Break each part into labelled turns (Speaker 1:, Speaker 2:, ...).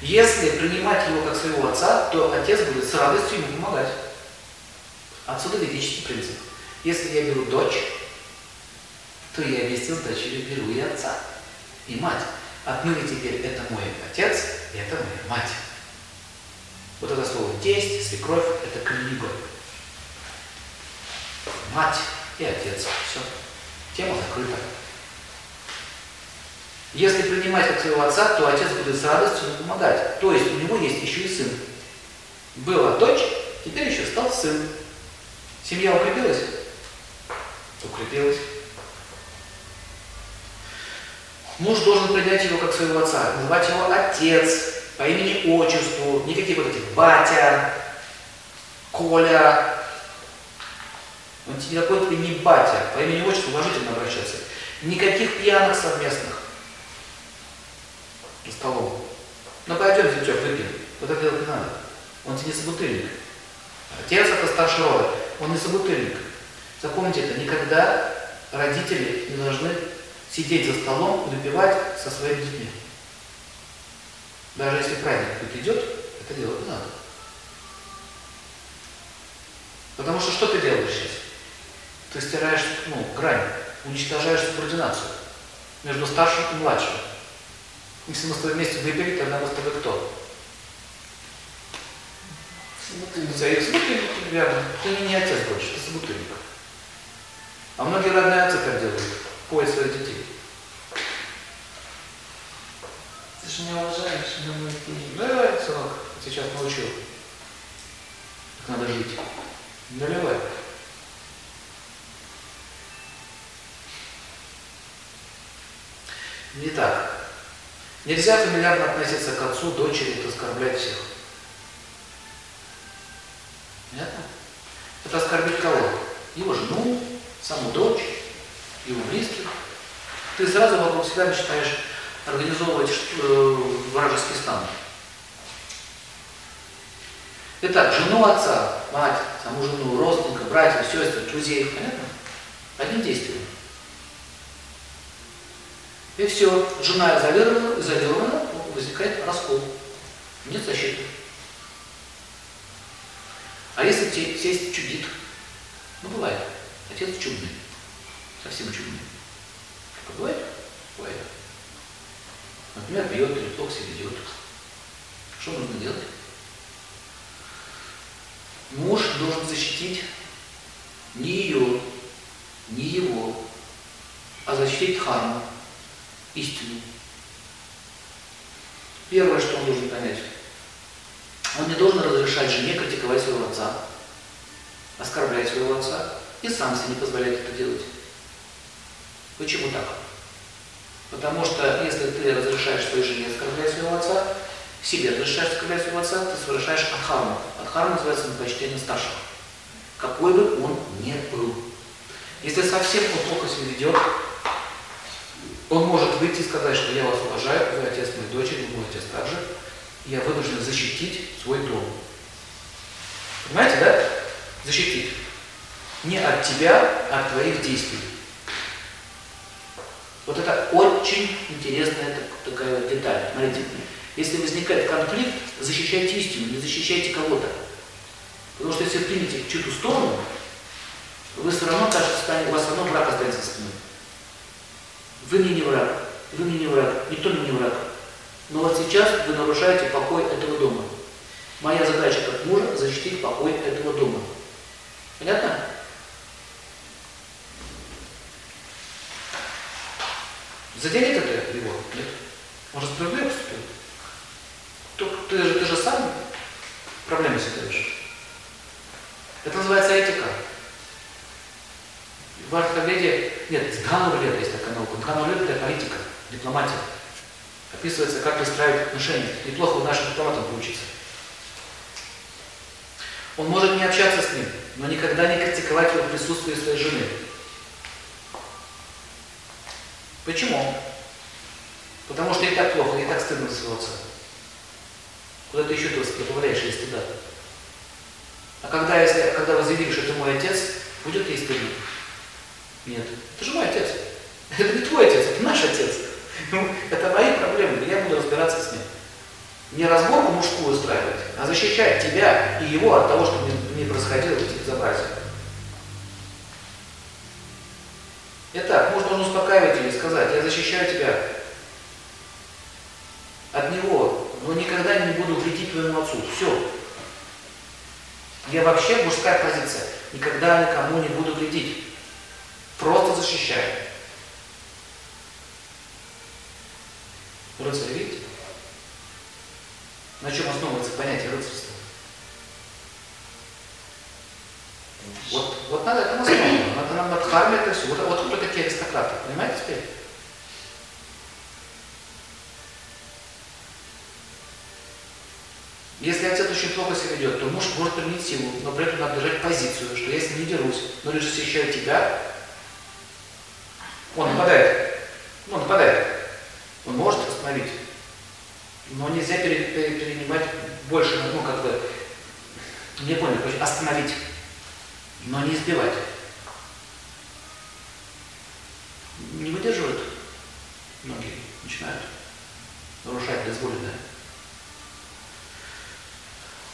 Speaker 1: Если принимать его как своего отца, то отец будет с радостью ему помогать. Отсюда ведический принцип. Если я беру дочь, то я вместе с дочерью беру и отца, и мать. Отныне теперь это мой отец, и это моя мать. Вот это слово тесть, свекровь, это клиба. Мать и отец. Все. Тема закрыта. Если принимать как своего отца, то отец будет с радостью ему помогать. То есть у него есть еще и сын. Была дочь, теперь еще стал сын. Семья укрепилась? Укрепилась. Муж должен принять его как своего отца, называть его отец, по имени-отчеству, никаких вот этих батя, Коля. Он тебе не батя, по имени-отчеству уважительно обращаться. Никаких пьяных совместных за столом. Ну пойдем, зятек, выпьем. Вот это делать не надо. Он тебе не собутыльник. Отец это старший рода, он не собутыльник. Запомните это, никогда родители не должны сидеть за столом и выпивать со своими детьми. Даже если праздник кто идет, это делать не надо. Потому что что ты делаешь сейчас? Ты стираешь, ну, грань, уничтожаешь субординацию между старшим и младшим. Если мы с тобой вместе выпили, тогда мы с тобой кто? Собутыльник. Собутыльник, верно. Ты не, не отец больше, ты собутыльник. А многие родные отцы так делают, поят своих детей.
Speaker 2: Ты же не уважаешь, думаю, ты...
Speaker 1: Наливай, сынок, сейчас научу. Как надо жить. Наливай. Не так. Нельзя фамильярно относиться к отцу, дочери, это оскорблять всех. Понятно? Это оскорбить кого? Его жену, саму дочь, его близких. Ты сразу вокруг себя начинаешь организовывать э, вражеский стан. Итак, жену отца, мать, саму жену, родственника, братьев, сестер, друзей, понятно? Одним действием. И все, жена изолирована, изолирована, возникает раскол. Нет защиты. А если тесть чудит? Ну, бывает. Отец чудный. Совсем чудный. А бывает? Бывает. Например, бьет или плохо себя ведет. Что нужно делать? Муж должен защитить не ее, не его, а защитить харму, истину. Первое, что он должен понять, он не должен разрешать жене критиковать своего отца, оскорблять своего отца и сам себе не позволять это делать. Почему так? Потому что если ты разрешаешь своей жене оскорблять своего отца, себе разрешаешь оскорблять своего отца, ты совершаешь адхарму. Адхарма называется предпочтение старших. Какой бы он ни был. Если совсем он плохо себя ведет, он может выйти и сказать, что я вас уважаю, вы отец моей дочери, мой отец также, и я вынужден защитить свой дом. Понимаете, да? Защитить. Не от тебя, а от твоих действий. Вот это очень интересная такая деталь. Смотрите, если возникает конфликт, защищайте истину, не защищайте кого-то. Потому что если примете чью-то сторону, вы все равно, кажется, у вас все равно враг останется спиной. Вы мне не враг, вы мне не враг, никто мне не враг. Но вот сейчас вы нарушаете покой этого дома. Моя задача как мужа защитить покой этого дома. Понятно? Заденет это его? Нет. Он же. Ты, ты, ты же сам проблемы создаешь. Это называется этика. В ортопедии, нет, Дханурведа есть такая наука. Дханурведа это политика, дипломатия. Описывается, как выстраивать отношения. Неплохо у наших дипломатов поучиться. Он может не общаться с ним, но никогда не критиковать его в присутствии своей жены. Почему? Потому что и так плохо, и так стыдно за своего отца. Куда ты еще ты добавляешь ей стыда? А когда, если, когда вы заявили, что это мой отец, будет ей стыдно? Нет. Это же мой отец. Это не твой отец, это наш отец. Ну, это мои проблемы, я буду разбираться с ним. Не разборку мужскую устраивать, а защищать тебя и его от того, чтобы не, происходило эти безобразия. Итак, может он успокаивать или сказать, я защищаю тебя от него, но никогда не буду вредить твоему отцу. Все. Я вообще мужская позиция. Никогда никому не буду вредить. Просто защищаю. Рыцарь, видите? На чем основывается понятие рыцарства? Вот, вот надо это основано. Надо нам Мадхарме это все. Вот, вот кто такие аристократы. Понимаете теперь? Если отец очень плохо себя ведет, то муж может применить силу, но при этом надо держать позицию, что ним не дерусь, но лишь защищаю тебя. Он нападает. Ну, он нападает. Он может остановить. Но нельзя перенимать больше, ну, как бы, не понял, остановить, но не избивать. Не выдерживают многие, начинают нарушать дозволенное.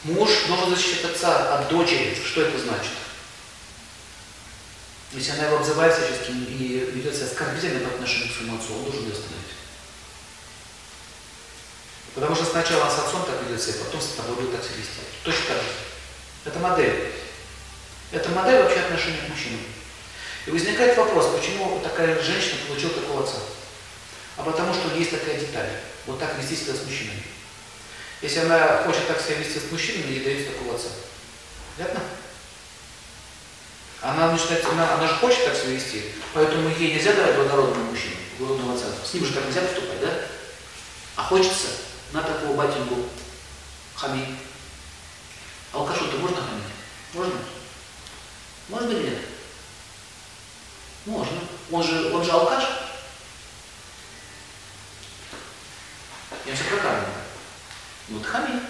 Speaker 1: Муж должен защищать отца от дочери. Что это значит? Если она его обзывает всячески и ведет себя оскорбительно по отношению к своему отцу, он должен ее остановить. Потому что сначала он с отцом так ведет себя, потом с тобой будет так себя вести. Точно так же. Это модель. Это модель вообще отношения к мужчинам. И возникает вопрос, почему такая женщина получила такого отца? А потому что есть такая деталь. Вот так вести себя с мужчинами. Если она хочет так себя вести с мужчинами, ей дают такого отца. Понятно? Она начинает, она, она же хочет так себя вести, поэтому ей нельзя давать благородному мужчину, благородного отца. С ним же так нельзя поступать, да? А хочется на такого батеньку хамить. Алкашу-то можно хамить? Можно? Можно или нет? Можно. Он же, он же алкаш. Я все прокармливаю. Вот хами.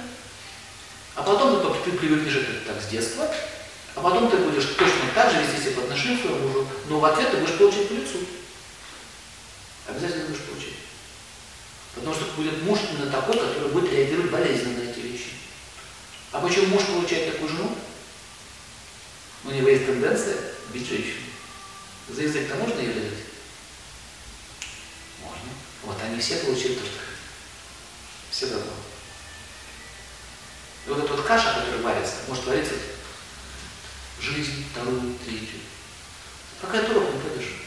Speaker 1: А потом ты, ты привыкнешь это так с детства, потом ты будешь точно так же вести себя по отношению к своему мужу, но в ответ ты будешь получить по лицу. Обязательно будешь получить. Потому что будет муж именно такой, который будет реагировать болезненно на эти вещи. А почему муж получает такую жену? У него есть тенденция бить женщину. За язык-то можно ее взять? Можно. Вот они все получили то, что хотят. Все давно. И вот эта вот каша, которая варится, может вариться жизнь, вторую, третью. Урок не пойдешь?